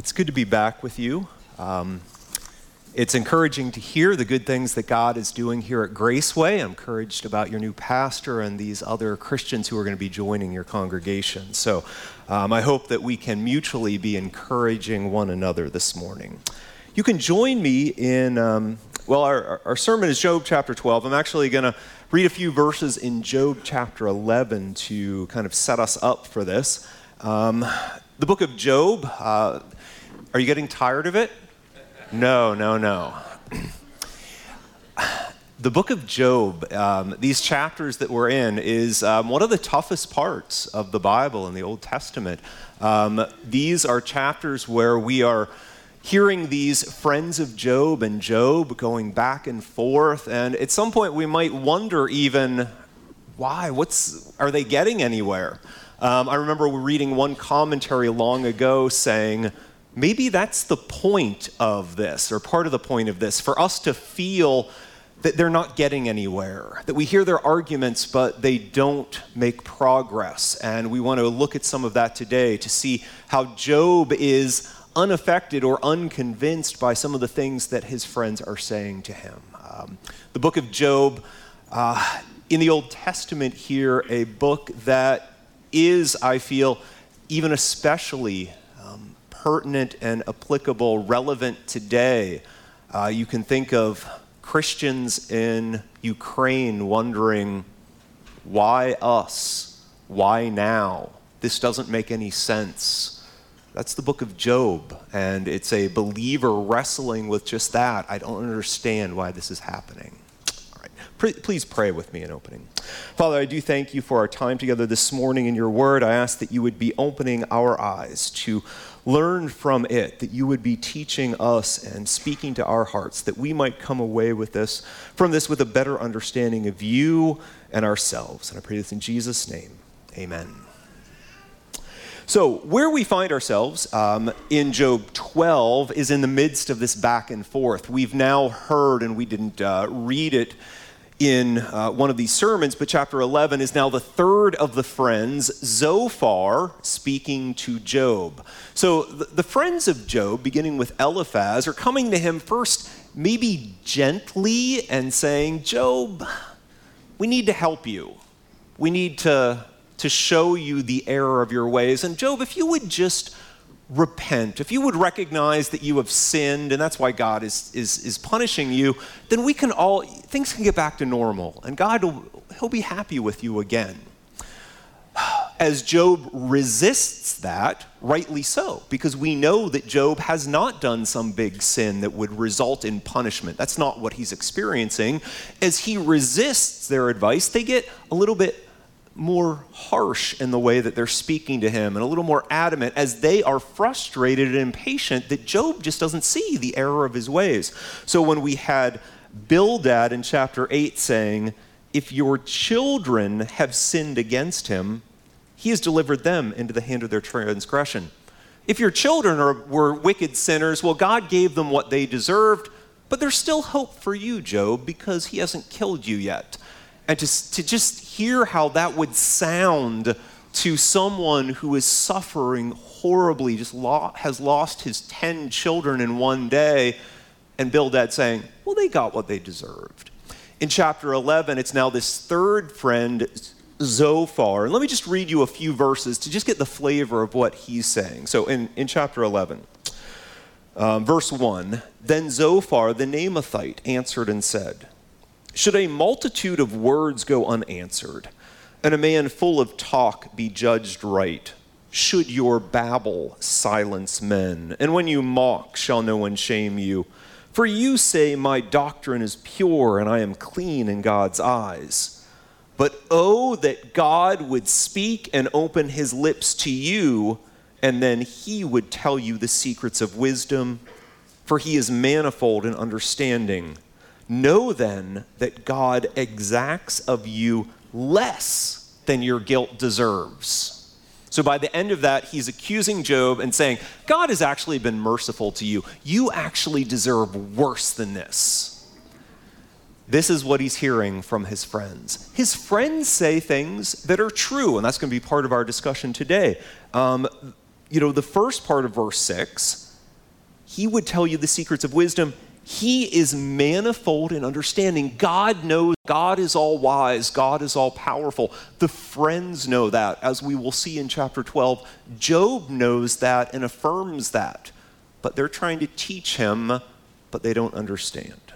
It's good to be back with you. Um, it's encouraging to hear the good things that God is doing here at Graceway. I'm encouraged about your new pastor and these other Christians who are going to be joining your congregation. So um, I hope that we can mutually be encouraging one another this morning. You can join me in, um, well, our, our sermon is Job chapter 12. I'm actually going to read a few verses in Job chapter 11 to kind of set us up for this. Um, the book of Job. Uh, are you getting tired of it? No, no, no. the book of Job, um, these chapters that we're in, is um, one of the toughest parts of the Bible in the Old Testament. Um, these are chapters where we are hearing these friends of Job and Job going back and forth, and at some point we might wonder even why? What's are they getting anywhere? Um, I remember reading one commentary long ago saying maybe that's the point of this, or part of the point of this, for us to feel that they're not getting anywhere, that we hear their arguments, but they don't make progress. And we want to look at some of that today to see how Job is unaffected or unconvinced by some of the things that his friends are saying to him. Um, the book of Job, uh, in the Old Testament, here, a book that is, I feel, even especially pertinent and applicable, relevant today. Uh, you can think of Christians in Ukraine wondering, why us? Why now? This doesn't make any sense. That's the book of Job, and it's a believer wrestling with just that. I don't understand why this is happening. All right, please pray with me in opening. Father, I do thank you for our time together this morning in your word. I ask that you would be opening our eyes to learn from it, that you would be teaching us and speaking to our hearts, that we might come away with this, from this with a better understanding of you and ourselves. And I pray this in Jesus' name. Amen. So, where we find ourselves um, in Job 12 is in the midst of this back and forth. We've now heard, and we didn't uh, read it in uh, one of these sermons, but chapter 11 is now the third of the friends, Zophar, speaking to Job. So the, the friends of Job, beginning with Eliphaz, are coming to him first, maybe gently, and saying, Job, we need to help you. We need to, to show you the error of your ways. And Job, if you would just repent, if you would recognize that you have sinned and that's why God is, is, is punishing you, then we can all, things can get back to normal and God will, he'll be happy with you again. As Job resists that, rightly so, because we know that Job has not done some big sin that would result in punishment. That's not what he's experiencing. As he resists their advice, they get a little bit more harsh in the way that they're speaking to him and a little more adamant as they are frustrated and impatient that Job just doesn't see the error of his ways. So when we had Bildad in chapter 8 saying, If your children have sinned against him, he has delivered them into the hand of their transgression. If your children are, were wicked sinners, well, God gave them what they deserved, but there's still hope for you, Job, because he hasn't killed you yet and to, to just hear how that would sound to someone who is suffering horribly, just lo- has lost his 10 children in one day, and Bildad saying, Well, they got what they deserved. In chapter 11, it's now this third friend, Zophar. And let me just read you a few verses to just get the flavor of what he's saying. So in, in chapter 11, um, verse 1 Then Zophar the Naamathite answered and said, should a multitude of words go unanswered, and a man full of talk be judged right? Should your babble silence men? And when you mock, shall no one shame you? For you say, My doctrine is pure, and I am clean in God's eyes. But oh, that God would speak and open his lips to you, and then he would tell you the secrets of wisdom, for he is manifold in understanding. Know then that God exacts of you less than your guilt deserves. So by the end of that, he's accusing Job and saying, God has actually been merciful to you. You actually deserve worse than this. This is what he's hearing from his friends. His friends say things that are true, and that's going to be part of our discussion today. Um, you know, the first part of verse 6, he would tell you the secrets of wisdom. He is manifold in understanding. God knows, God is all wise, God is all powerful. The friends know that, as we will see in chapter 12. Job knows that and affirms that, but they're trying to teach him, but they don't understand.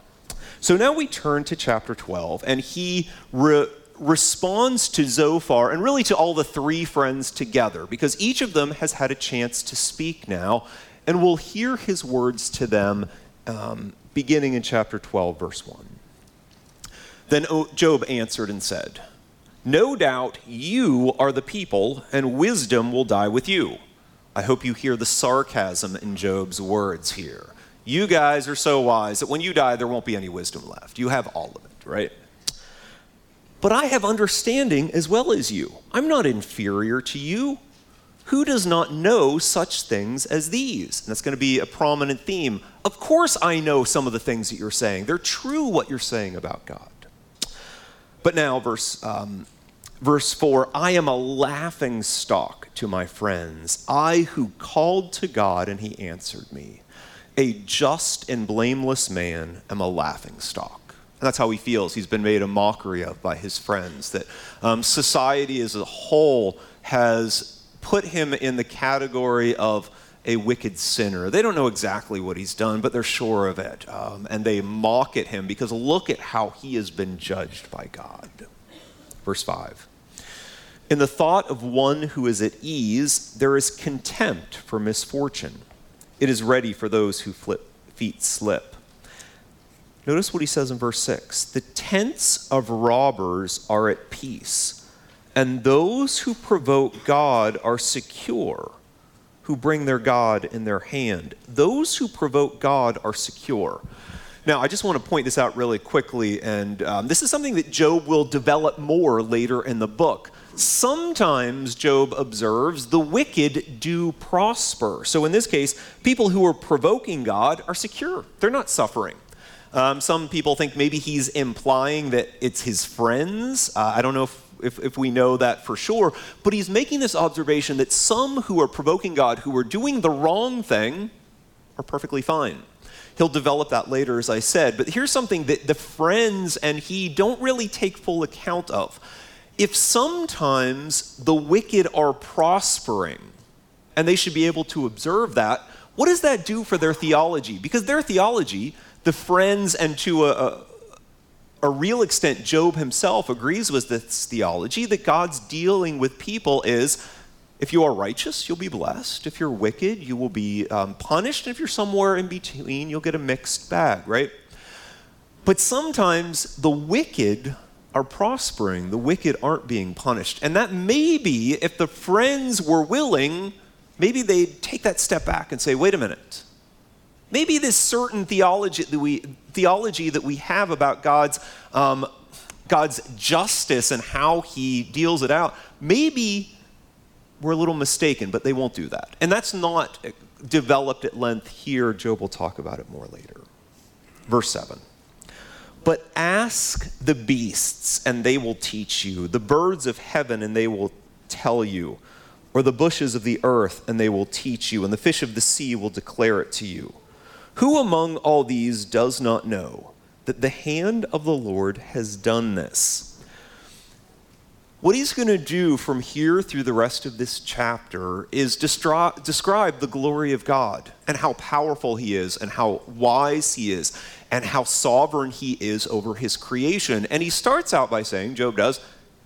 So now we turn to chapter 12, and he re- responds to Zophar and really to all the three friends together, because each of them has had a chance to speak now, and we'll hear his words to them um, beginning in chapter 12, verse 1. Then Job answered and said, No doubt you are the people, and wisdom will die with you. I hope you hear the sarcasm in Job's words here. You guys are so wise that when you die, there won't be any wisdom left. You have all of it, right? But I have understanding as well as you. I'm not inferior to you. Who does not know such things as these? And that's going to be a prominent theme. Of course, I know some of the things that you're saying. They're true what you're saying about God. But now, verse, um, verse 4 I am a laughing stock to my friends, I who called to God and he answered me a just and blameless man am a laughing stock. And that's how he feels. He's been made a mockery of by his friends, that um, society as a whole has put him in the category of a wicked sinner. They don't know exactly what he's done, but they're sure of it. Um, and they mock at him because look at how he has been judged by God. Verse 5. In the thought of one who is at ease, there is contempt for misfortune. It is ready for those who flip, feet slip. Notice what he says in verse 6 The tents of robbers are at peace, and those who provoke God are secure, who bring their God in their hand. Those who provoke God are secure. Now, I just want to point this out really quickly, and um, this is something that Job will develop more later in the book. Sometimes, Job observes, the wicked do prosper. So, in this case, people who are provoking God are secure, they're not suffering. Um, some people think maybe he's implying that it's his friends. Uh, I don't know if, if, if, we know that for sure, but he's making this observation that some who are provoking God, who are doing the wrong thing, are perfectly fine. He'll develop that later, as I said. But here's something that the friends and he don't really take full account of if sometimes the wicked are prospering, and they should be able to observe that, what does that do for their theology? Because their theology, the friends, and to a, a, a real extent, Job himself agrees with this theology that God's dealing with people is if you are righteous, you'll be blessed. If you're wicked, you will be um, punished. And if you're somewhere in between, you'll get a mixed bag, right? But sometimes the wicked are prospering, the wicked aren't being punished. And that maybe, if the friends were willing, maybe they'd take that step back and say, wait a minute. Maybe this certain theology that we, theology that we have about God's, um, God's justice and how he deals it out, maybe we're a little mistaken, but they won't do that. And that's not developed at length here. Job will talk about it more later. Verse 7. But ask the beasts, and they will teach you, the birds of heaven, and they will tell you, or the bushes of the earth, and they will teach you, and the fish of the sea will declare it to you. Who among all these does not know that the hand of the Lord has done this? What he's going to do from here through the rest of this chapter is describe the glory of God and how powerful he is and how wise he is and how sovereign he is over his creation. And he starts out by saying, Job does,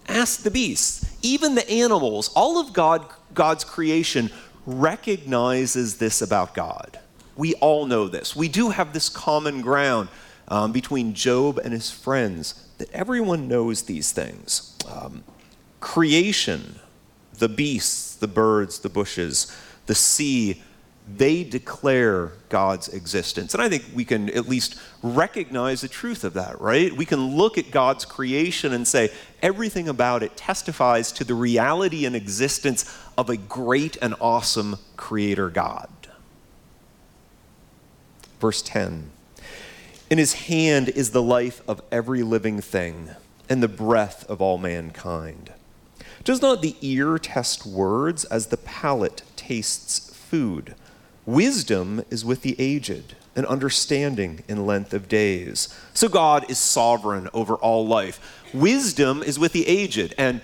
ask the beasts, even the animals, all of God, God's creation recognizes this about God. We all know this. We do have this common ground um, between Job and his friends that everyone knows these things. Um, creation, the beasts, the birds, the bushes, the sea, they declare God's existence. And I think we can at least recognize the truth of that, right? We can look at God's creation and say everything about it testifies to the reality and existence of a great and awesome creator God. Verse 10 In his hand is the life of every living thing and the breath of all mankind. Does not the ear test words as the palate tastes food? Wisdom is with the aged, and understanding in length of days. So God is sovereign over all life. Wisdom is with the aged. And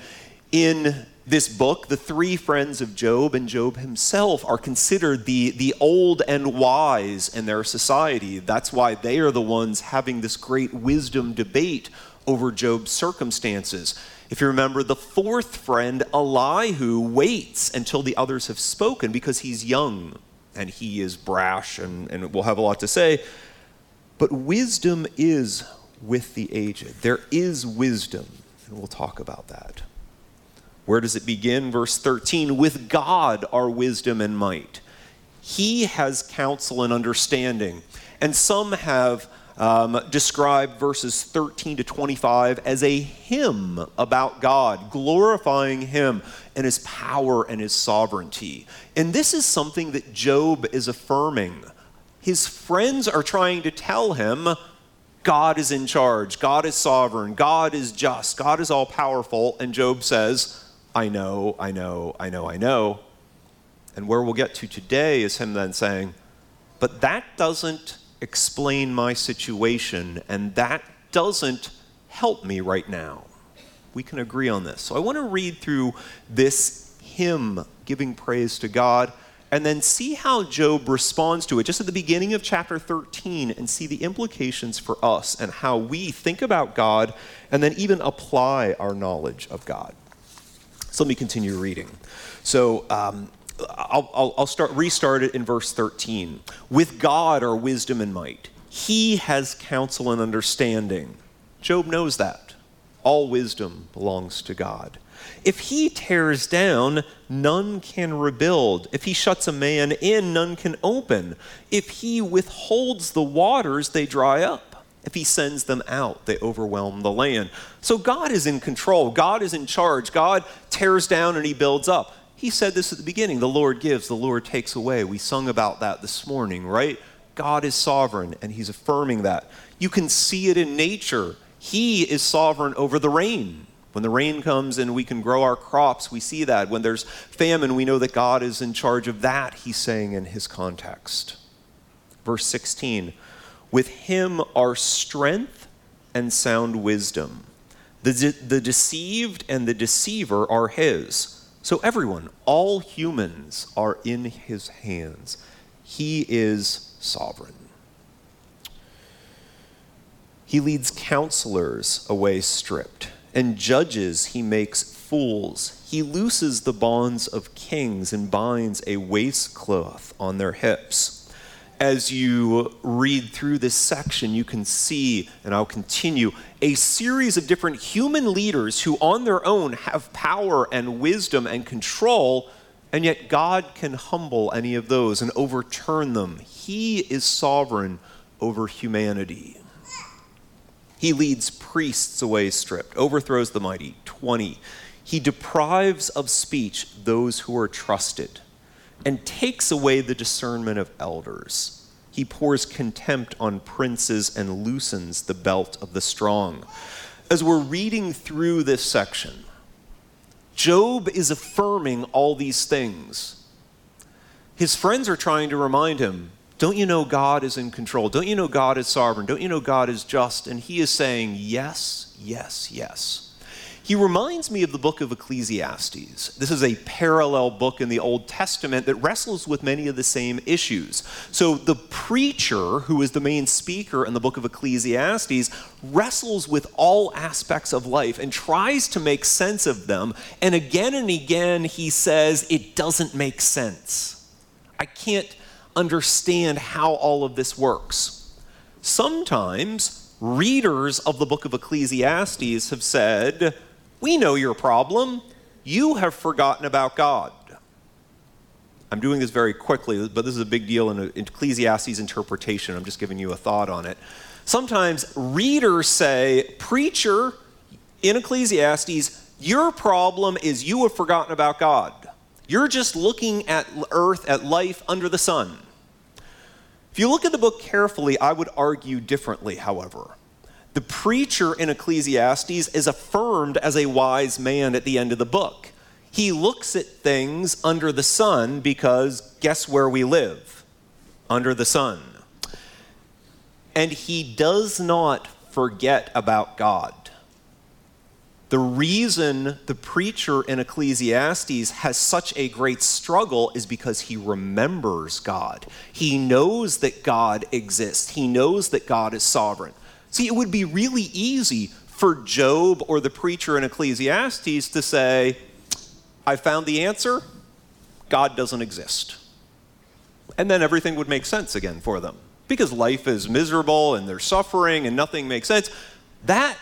in this book, the three friends of Job and Job himself are considered the, the old and wise in their society. That's why they are the ones having this great wisdom debate over Job's circumstances. If you remember, the fourth friend, Elihu, waits until the others have spoken because he's young and he is brash and, and will have a lot to say. But wisdom is with the aged. There is wisdom, and we'll talk about that. Where does it begin? Verse 13 With God are wisdom and might. He has counsel and understanding. And some have um, described verses 13 to 25 as a hymn about God, glorifying Him and His power and His sovereignty. And this is something that Job is affirming. His friends are trying to tell him God is in charge, God is sovereign, God is just, God is all powerful. And Job says, I know, I know, I know, I know. And where we'll get to today is him then saying, But that doesn't explain my situation, and that doesn't help me right now. We can agree on this. So I want to read through this hymn giving praise to God and then see how Job responds to it just at the beginning of chapter 13 and see the implications for us and how we think about God and then even apply our knowledge of God. So let me continue reading. So, um, I'll, I'll, I'll start restart it in verse 13. With God are wisdom and might. He has counsel and understanding. Job knows that. All wisdom belongs to God. If he tears down, none can rebuild. If he shuts a man in, none can open. If he withholds the waters, they dry up. If he sends them out, they overwhelm the land. So God is in control. God is in charge. God tears down and he builds up. He said this at the beginning the Lord gives, the Lord takes away. We sung about that this morning, right? God is sovereign, and He's affirming that. You can see it in nature. He is sovereign over the rain. When the rain comes and we can grow our crops, we see that. When there's famine, we know that God is in charge of that, he's saying in his context. Verse 16 With him are strength and sound wisdom. The, de- the deceived and the deceiver are his. So, everyone, all humans are in his hands. He is sovereign. He leads counselors away stripped, and judges he makes fools. He looses the bonds of kings and binds a waistcloth on their hips as you read through this section, you can see, and I'll continue, a series of different human leaders who, on their own, have power and wisdom and control, and yet God can humble any of those and overturn them. He is sovereign over humanity. He leads priests away stripped, overthrows the mighty, 20. He deprives of speech those who are trusted and takes away the discernment of elders. He pours contempt on princes and loosens the belt of the strong. As we're reading through this section, Job is affirming all these things. His friends are trying to remind him, Don't you know God is in control? Don't you know God is sovereign? Don't you know God is just? And he is saying, Yes, yes, yes. He reminds me of the book of Ecclesiastes. This is a parallel book in the Old Testament that wrestles with many of the same issues. So, the preacher, who is the main speaker in the book of Ecclesiastes, wrestles with all aspects of life and tries to make sense of them. And again and again, he says, It doesn't make sense. I can't understand how all of this works. Sometimes, readers of the book of Ecclesiastes have said, we know your problem. You have forgotten about God. I'm doing this very quickly, but this is a big deal in Ecclesiastes interpretation. I'm just giving you a thought on it. Sometimes readers say, Preacher, in Ecclesiastes, your problem is you have forgotten about God. You're just looking at earth, at life under the sun. If you look at the book carefully, I would argue differently, however. The preacher in Ecclesiastes is affirmed as a wise man at the end of the book. He looks at things under the sun because guess where we live? Under the sun. And he does not forget about God. The reason the preacher in Ecclesiastes has such a great struggle is because he remembers God. He knows that God exists, he knows that God is sovereign. See, it would be really easy for Job or the preacher in Ecclesiastes to say, I found the answer, God doesn't exist. And then everything would make sense again for them because life is miserable and they're suffering and nothing makes sense. That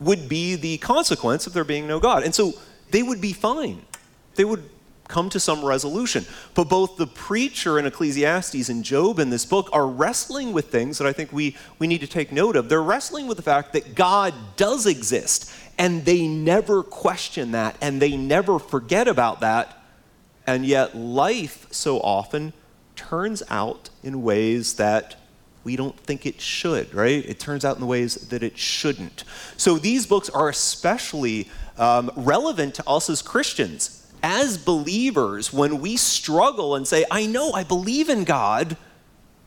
would be the consequence of there being no God. And so they would be fine. They would come to some resolution. But both the preacher in Ecclesiastes and Job in this book are wrestling with things that I think we, we need to take note of. They're wrestling with the fact that God does exist, and they never question that, and they never forget about that. And yet, life so often turns out in ways that we don't think it should, right? It turns out in the ways that it shouldn't. So these books are especially um, relevant to us as Christians. As believers, when we struggle and say, I know I believe in God,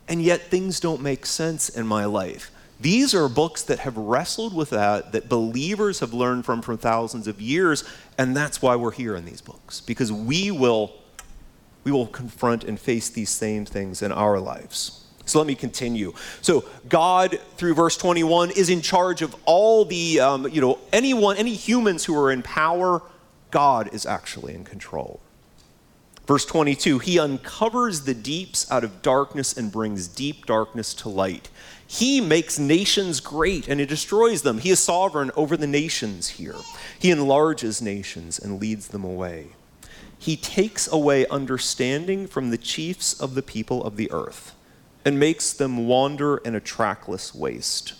and yet things don't make sense in my life. These are books that have wrestled with that, that believers have learned from for thousands of years, and that's why we're here in these books, because we will, we will confront and face these same things in our lives. So let me continue. So God, through verse 21, is in charge of all the, um, you know, anyone, any humans who are in power. God is actually in control. Verse 22 He uncovers the deeps out of darkness and brings deep darkness to light. He makes nations great and he destroys them. He is sovereign over the nations here. He enlarges nations and leads them away. He takes away understanding from the chiefs of the people of the earth and makes them wander in a trackless waste.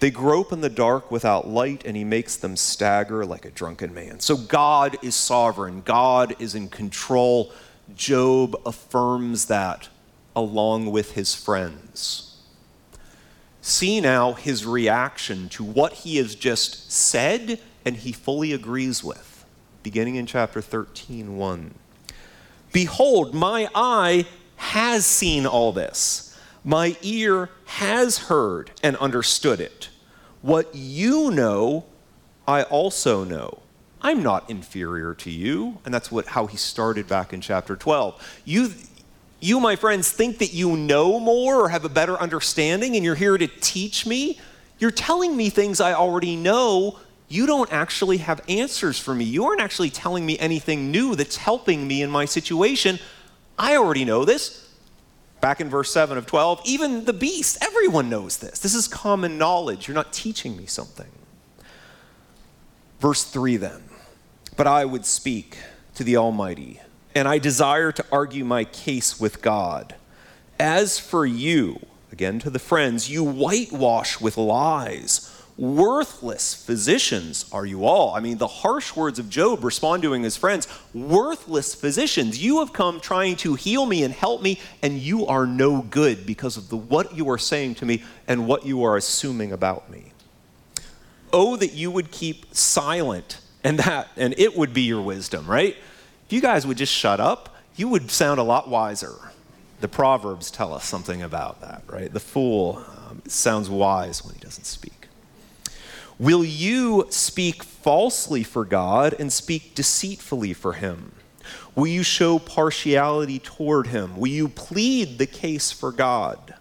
They grope in the dark without light, and he makes them stagger like a drunken man. So God is sovereign, God is in control. Job affirms that along with his friends. See now his reaction to what he has just said and he fully agrees with, beginning in chapter 13 1. Behold, my eye has seen all this. My ear has heard and understood it. What you know, I also know. I'm not inferior to you. And that's what, how he started back in chapter 12. You, you, my friends, think that you know more or have a better understanding and you're here to teach me. You're telling me things I already know. You don't actually have answers for me. You aren't actually telling me anything new that's helping me in my situation. I already know this. Back in verse 7 of 12, even the beast, everyone knows this. This is common knowledge. You're not teaching me something. Verse 3 then, but I would speak to the Almighty, and I desire to argue my case with God. As for you, again to the friends, you whitewash with lies Worthless physicians are you all. I mean, the harsh words of Job respond to his friends Worthless physicians, you have come trying to heal me and help me, and you are no good because of the, what you are saying to me and what you are assuming about me. Oh, that you would keep silent, and that, and it would be your wisdom, right? If you guys would just shut up, you would sound a lot wiser. The Proverbs tell us something about that, right? The fool um, sounds wise when he doesn't speak. Will you speak falsely for God and speak deceitfully for him? Will you show partiality toward him? Will you plead the case for God?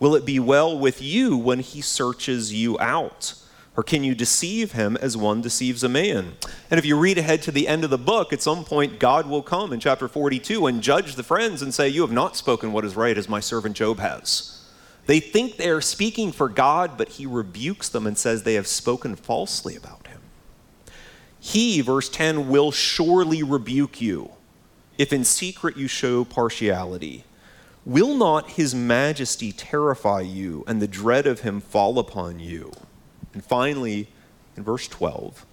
Will it be well with you when he searches you out? Or can you deceive him as one deceives a man? And if you read ahead to the end of the book, at some point, God will come in chapter 42 and judge the friends and say, You have not spoken what is right as my servant Job has. They think they are speaking for God, but he rebukes them and says they have spoken falsely about him. He, verse 10, will surely rebuke you if in secret you show partiality? Will not his majesty terrify you and the dread of him fall upon you? And finally, in verse 12,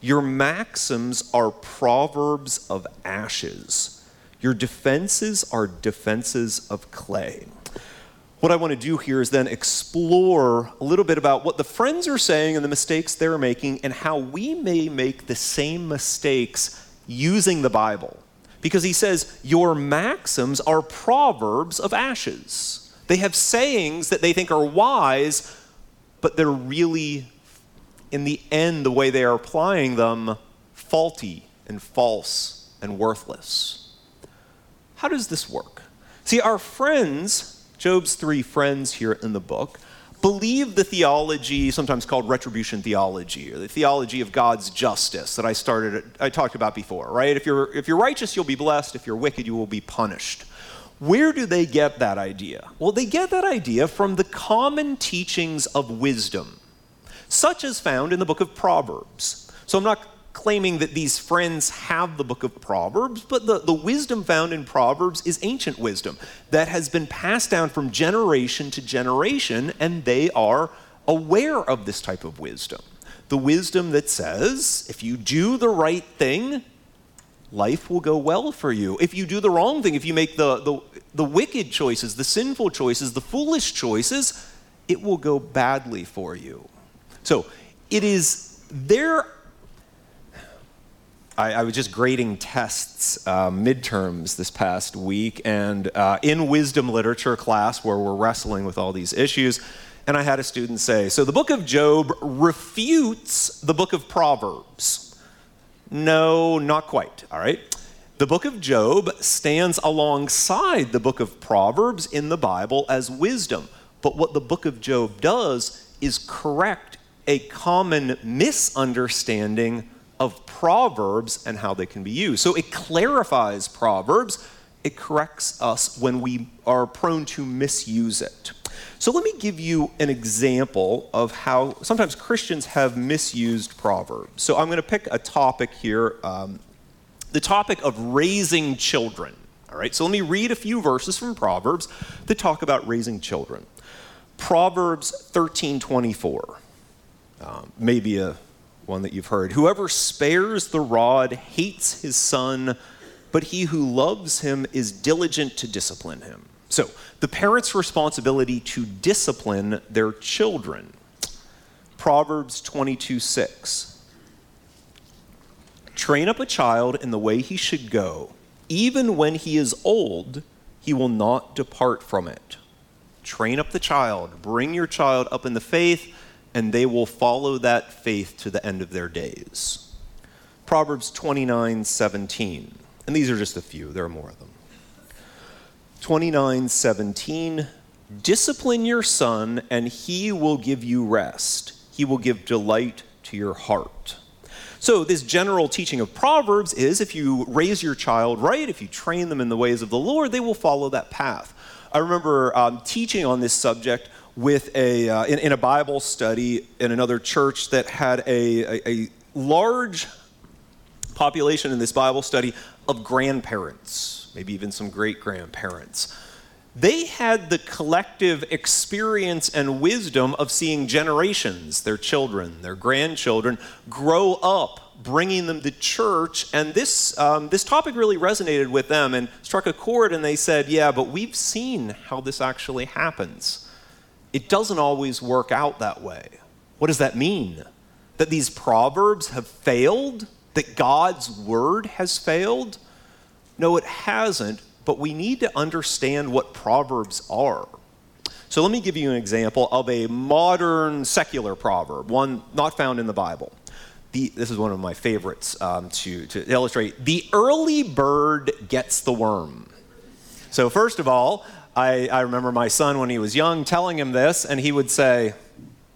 your maxims are proverbs of ashes, your defenses are defenses of clay. What I want to do here is then explore a little bit about what the friends are saying and the mistakes they're making, and how we may make the same mistakes using the Bible. Because he says, Your maxims are proverbs of ashes. They have sayings that they think are wise, but they're really, in the end, the way they are applying them, faulty and false and worthless. How does this work? See, our friends Job's three friends here in the book believe the theology, sometimes called retribution theology, or the theology of God's justice that I started, I talked about before, right? If you're, if you're righteous, you'll be blessed. If you're wicked, you will be punished. Where do they get that idea? Well, they get that idea from the common teachings of wisdom, such as found in the book of Proverbs. So I'm not claiming that these friends have the book of Proverbs, but the, the wisdom found in Proverbs is ancient wisdom that has been passed down from generation to generation, and they are aware of this type of wisdom. The wisdom that says, if you do the right thing, life will go well for you. If you do the wrong thing, if you make the, the, the wicked choices, the sinful choices, the foolish choices, it will go badly for you. So it is their I, I, was just grading tests, uh, midterms this past week, and uh, in wisdom literature class where we're wrestling with all these issues, and I had a student say, So the book of Job refutes the book of Proverbs. No, not quite, all right? The book of Job stands alongside the book of Proverbs in the Bible as wisdom. But what the book of Job does is correct a common misunderstanding of Proverbs and how they can be used. So it clarifies Proverbs, it corrects us when we are prone to misuse it. So let me give you an example of how sometimes Christians have misused Proverbs. So I'm going to pick a topic here um, the topic of raising children. All right, so let me read a few verses from Proverbs that talk about raising children. Proverbs 13 24. Um, maybe a one that you've heard. Whoever spares the rod hates his son, but he who loves him is diligent to discipline him. So, the parent's responsibility to discipline their children. Proverbs 22 6. Train up a child in the way he should go. Even when he is old, he will not depart from it. Train up the child. Bring your child up in the faith and they will follow that faith to the end of their days. Proverbs 29 17. And these are just a few, there are more of them. 29 17. Discipline your son, and he will give you rest. He will give delight to your heart. So, this general teaching of Proverbs is if you raise your child right, if you train them in the ways of the Lord, they will follow that path. I remember um, teaching on this subject with a, uh, in, in, a Bible study in another church that had a, a, a large population in this Bible study of grandparents, maybe even some great grandparents. They had the collective experience and wisdom of seeing generations, their children, their grandchildren, grow up, bringing them to church. And this, um, this topic really resonated with them and struck a chord, and they said, Yeah, but we've seen how this actually happens it doesn't always work out that way. What does that mean? That these proverbs have failed? That God's word has failed? No, it hasn't, but we need to understand what proverbs are. So let me give you an example of a modern secular proverb, one not found in the Bible. The, this is one of my favorites um, to, to illustrate. The early bird gets the worm. So, first of all, I, I remember my son when he was young telling him this, and he would say,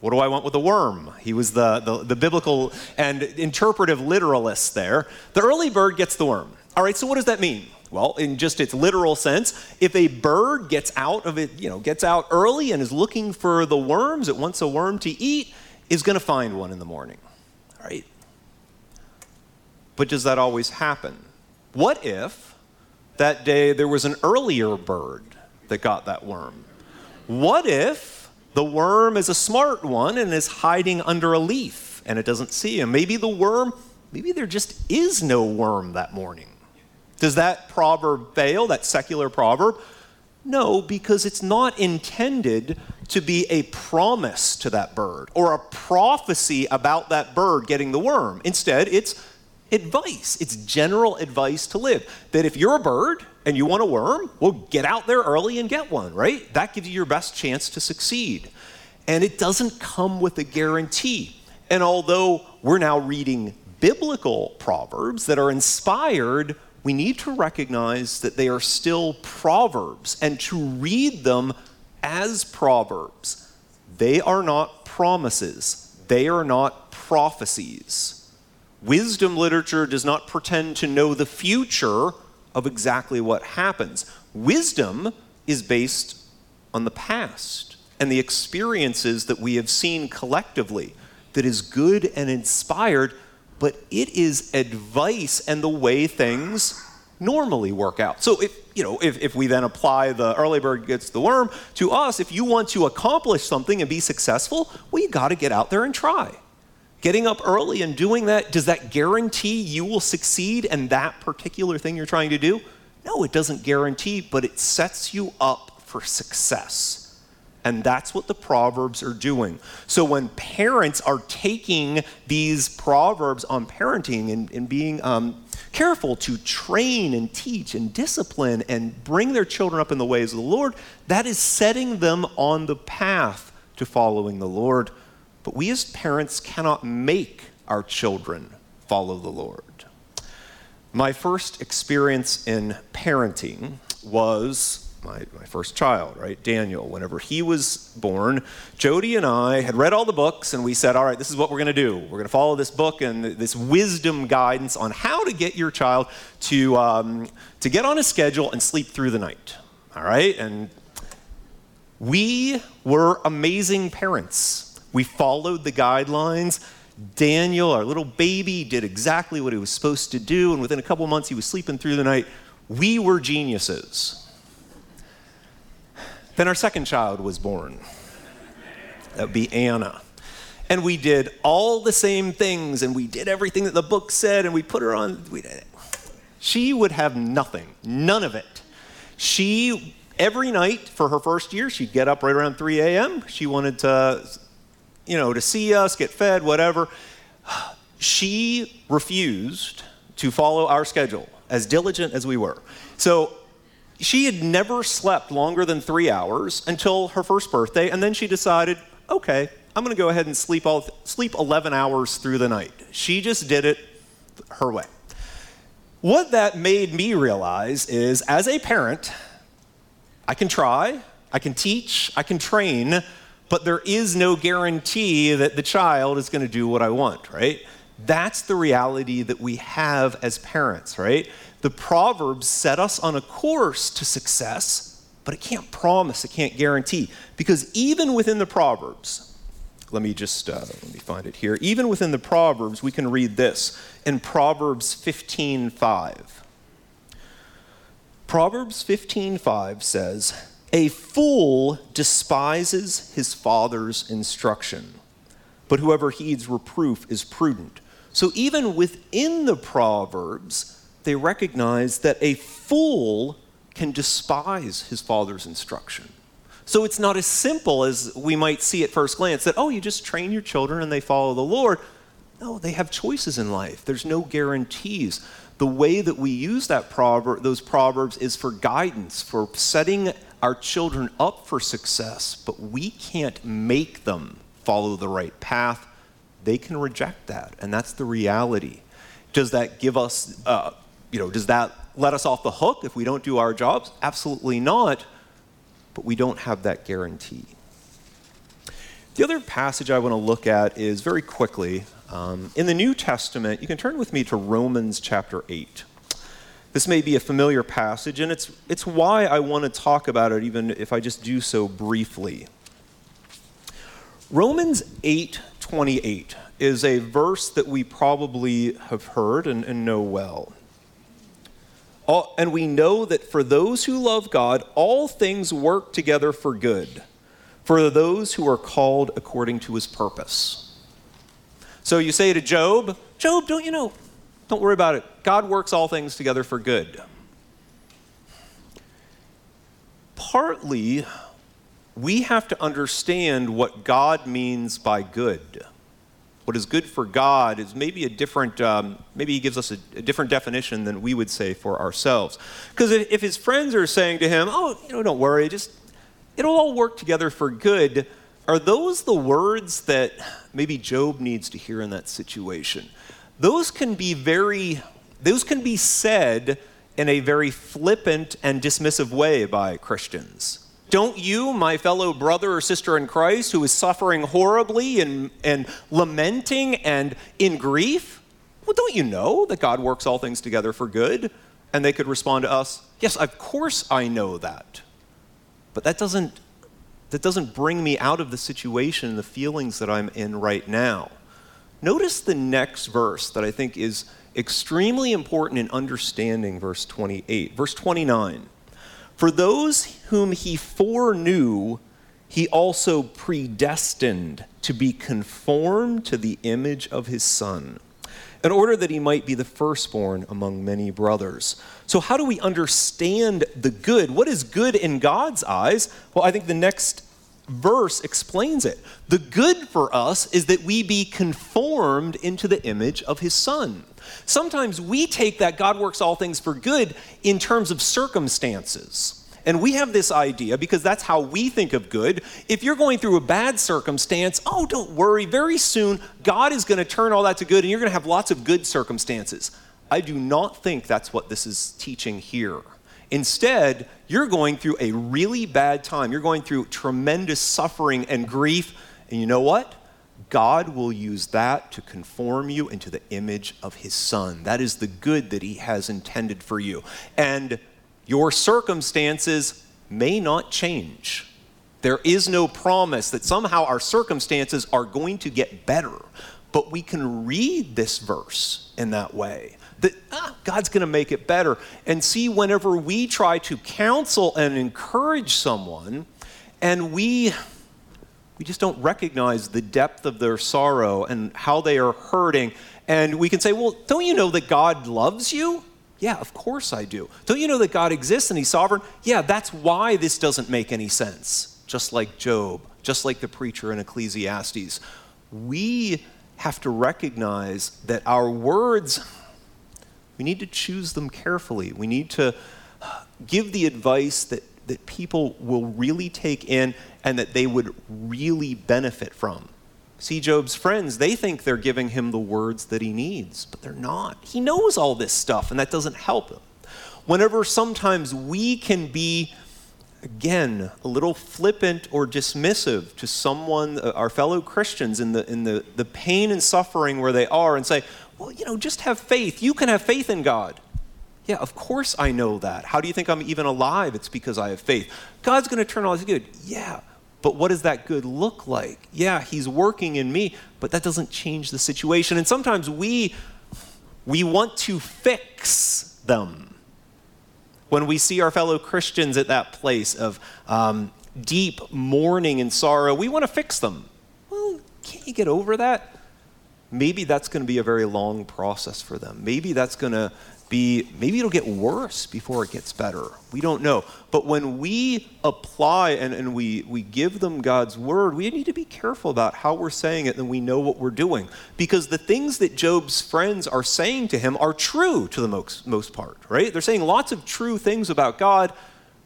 what do I want with a worm? He was the, the, the, biblical and interpretive literalist there. The early bird gets the worm. All right, so what does that mean? Well, in just its literal sense, if a bird gets out of it, you know, gets out early and is looking for the worms, it wants a worm to eat, is going to find one in the morning. All right? But does that always happen? What if that day there was an earlier bird that got that worm? What if the worm is a smart one and is hiding under a leaf and it doesn't see him? Maybe the worm, maybe there just is no worm that morning. Does that proverb fail, that secular proverb? No, because it's not intended to be a promise to that bird or a prophecy about that bird getting the worm. Instead, it's advice. It's general advice to live. That if you're a bird and you want a worm, well, get out there early and get one, right? That gives you your best chance to succeed. And it doesn't come with a guarantee. And although we're now reading biblical proverbs that are inspired we need to recognize that they are still proverbs and to read them as proverbs. They are not promises, they are not prophecies. Wisdom literature does not pretend to know the future of exactly what happens. Wisdom is based on the past and the experiences that we have seen collectively that is good and inspired but it is advice and the way things normally work out. So if you know, if, if we then apply the early bird gets the worm to us, if you want to accomplish something and be successful, well, you got to get out there and try. Getting up early and doing that, does that guarantee you will succeed in that particular thing you're trying to do? No, it doesn't guarantee, but it sets you up for success. And that's what the Proverbs are doing. So when parents are taking these Proverbs on parenting and, and being um, careful to train and teach and discipline and bring their children up in the ways of the Lord, that is setting them on the path to following the Lord. But we as parents cannot make our children follow the Lord. My first experience in parenting was my, my first child, right? Daniel. Whenever he was born, Jody and I had read all the books and we said, all right, this is what we're going to do. We're going to follow this book and this wisdom guidance on how to get your child to, um, to get on a schedule and sleep through the night. All right? And we were amazing parents. We followed the guidelines. Daniel, our little baby, did exactly what he was supposed to do, and within a couple months, he was sleeping through the night. We were geniuses. Then our second child was born. That would be Anna. And we did all the same things, and we did everything that the book said, and we put her on. She would have nothing, none of it. She, every night for her first year, she'd get up right around 3 a.m. She wanted to, you know, to see us, get fed, whatever. She refused to follow our schedule, as diligent as we were. So she had never slept longer than three hours until her first birthday, and then she decided, okay, I'm going to go ahead and sleep, all, sleep 11 hours through the night. She just did it her way. What that made me realize is, as a parent, I can try, I can teach, I can train, but there is no guarantee that the child is going to do what I want, right? That's the reality that we have as parents, right? The Proverbs set us on a course to success, but it can't promise, it can't guarantee. Because even within the Proverbs, let me just uh, let me find it here. Even within the Proverbs, we can read this in Proverbs 15:5. Proverbs 15:5 says, "A fool despises his father's instruction, but whoever heeds reproof is prudent." So even within the Proverbs, they recognize that a fool can despise his father's instruction. So it's not as simple as we might see at first glance that, oh, you just train your children and they follow the Lord. No, they have choices in life. There's no guarantees. The way that we use that proverb, those proverbs is for guidance, for setting our children up for success, but we can't make them follow the right path. They can reject that, and that's the reality. Does that give us uh, you know, does that let us off the hook if we don't do our jobs? Absolutely not, but we don't have that guarantee. The other passage I want to look at is very quickly um, in the New Testament. You can turn with me to Romans chapter 8. This may be a familiar passage, and it's, it's why I want to talk about it, even if I just do so briefly. Romans 8 28 is a verse that we probably have heard and, and know well. All, and we know that for those who love God, all things work together for good, for those who are called according to his purpose. So you say to Job, Job, don't you know? Don't worry about it. God works all things together for good. Partly, we have to understand what God means by good what is good for God is maybe a different, um, maybe he gives us a, a, different definition than we would say for ourselves. Because if, if his friends are saying to him, oh, you know, don't worry, just, it'll all work together for good, are those the words that maybe Job needs to hear in that situation? Those can be very, those can be said in a very flippant and dismissive way by Christians. Don't you, my fellow brother or sister in Christ, who is suffering horribly and, and lamenting and in grief, well, don't you know that God works all things together for good? And they could respond to us, Yes, of course I know that. But that doesn't, that doesn't bring me out of the situation and the feelings that I'm in right now. Notice the next verse that I think is extremely important in understanding verse 28. Verse 29. For those whom he foreknew, he also predestined to be conformed to the image of his Son, in order that he might be the firstborn among many brothers. So, how do we understand the good? What is good in God's eyes? Well, I think the next verse explains it. The good for us is that we be conformed into the image of his Son. Sometimes we take that God works all things for good in terms of circumstances. And we have this idea because that's how we think of good. If you're going through a bad circumstance, oh, don't worry. Very soon, God is going to turn all that to good and you're going to have lots of good circumstances. I do not think that's what this is teaching here. Instead, you're going through a really bad time. You're going through tremendous suffering and grief. And you know what? God will use that to conform you into the image of his son. That is the good that he has intended for you. And your circumstances may not change. There is no promise that somehow our circumstances are going to get better. But we can read this verse in that way that ah, God's going to make it better. And see, whenever we try to counsel and encourage someone, and we we just don't recognize the depth of their sorrow and how they are hurting. And we can say, well, don't you know that God loves you? Yeah, of course I do. Don't you know that God exists and He's sovereign? Yeah, that's why this doesn't make any sense. Just like Job, just like the preacher in Ecclesiastes. We have to recognize that our words, we need to choose them carefully. We need to give the advice that that people will really take in and that they would really benefit from. See, Job's friends, they think they're giving him the words that he needs, but they're not. He knows all this stuff, and that doesn't help him. Whenever sometimes we can be, again, a little flippant or dismissive to someone, uh, our fellow Christians, in, the, in the, the pain and suffering where they are, and say, well, you know, just have faith. You can have faith in God. Yeah, of course I know that. How do you think I'm even alive? It's because I have faith. God's going to turn all this good. Yeah, but what does that good look like? Yeah, He's working in me, but that doesn't change the situation. And sometimes we we want to fix them. When we see our fellow Christians at that place of um, deep mourning and sorrow, we want to fix them. Well, can't you get over that? Maybe that's going to be a very long process for them. Maybe that's going to be maybe it'll get worse before it gets better. We don't know. But when we apply and, and we, we give them God's word, we need to be careful about how we're saying it and we know what we're doing. Because the things that Job's friends are saying to him are true to the most, most part, right? They're saying lots of true things about God,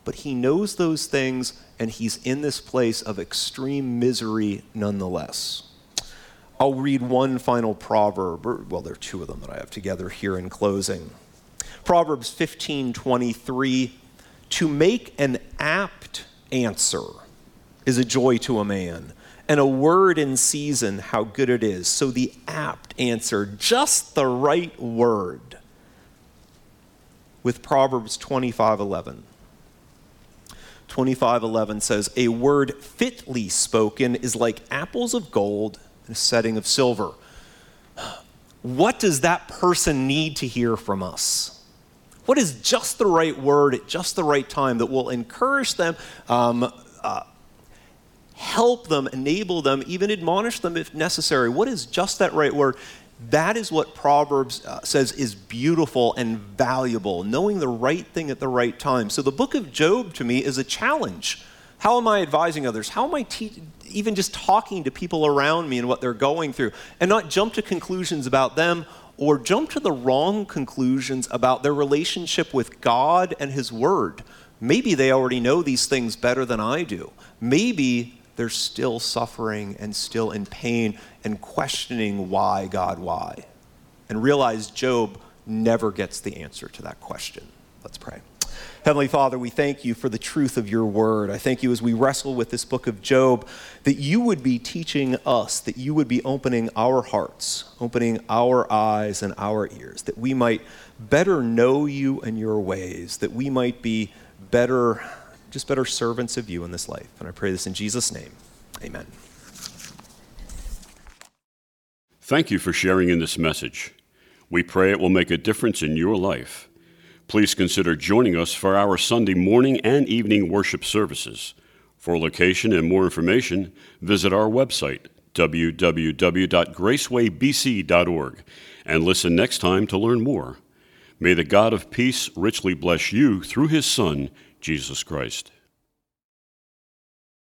but he knows those things and he's in this place of extreme misery nonetheless. I'll read one final proverb. Well, there are two of them that I have together here in closing. Proverbs 15:23 To make an apt answer is a joy to a man, and a word in season how good it is. So the apt answer, just the right word. With Proverbs 25:11. 25:11 says, "A word fitly spoken is like apples of gold a setting of silver." What does that person need to hear from us? What is just the right word at just the right time that will encourage them, um, uh, help them, enable them, even admonish them if necessary? What is just that right word? That is what Proverbs uh, says is beautiful and valuable, knowing the right thing at the right time. So the book of Job to me is a challenge. How am I advising others? How am I te- even just talking to people around me and what they're going through and not jump to conclusions about them or jump to the wrong conclusions about their relationship with God and His Word? Maybe they already know these things better than I do. Maybe they're still suffering and still in pain and questioning why, God, why? And realize Job never gets the answer to that question. Let's pray. Heavenly Father, we thank you for the truth of your word. I thank you as we wrestle with this book of Job that you would be teaching us, that you would be opening our hearts, opening our eyes and our ears, that we might better know you and your ways, that we might be better just better servants of you in this life. And I pray this in Jesus' name. Amen. Thank you for sharing in this message. We pray it will make a difference in your life. Please consider joining us for our Sunday morning and evening worship services. For location and more information, visit our website, www.gracewaybc.org, and listen next time to learn more. May the God of peace richly bless you through his Son, Jesus Christ.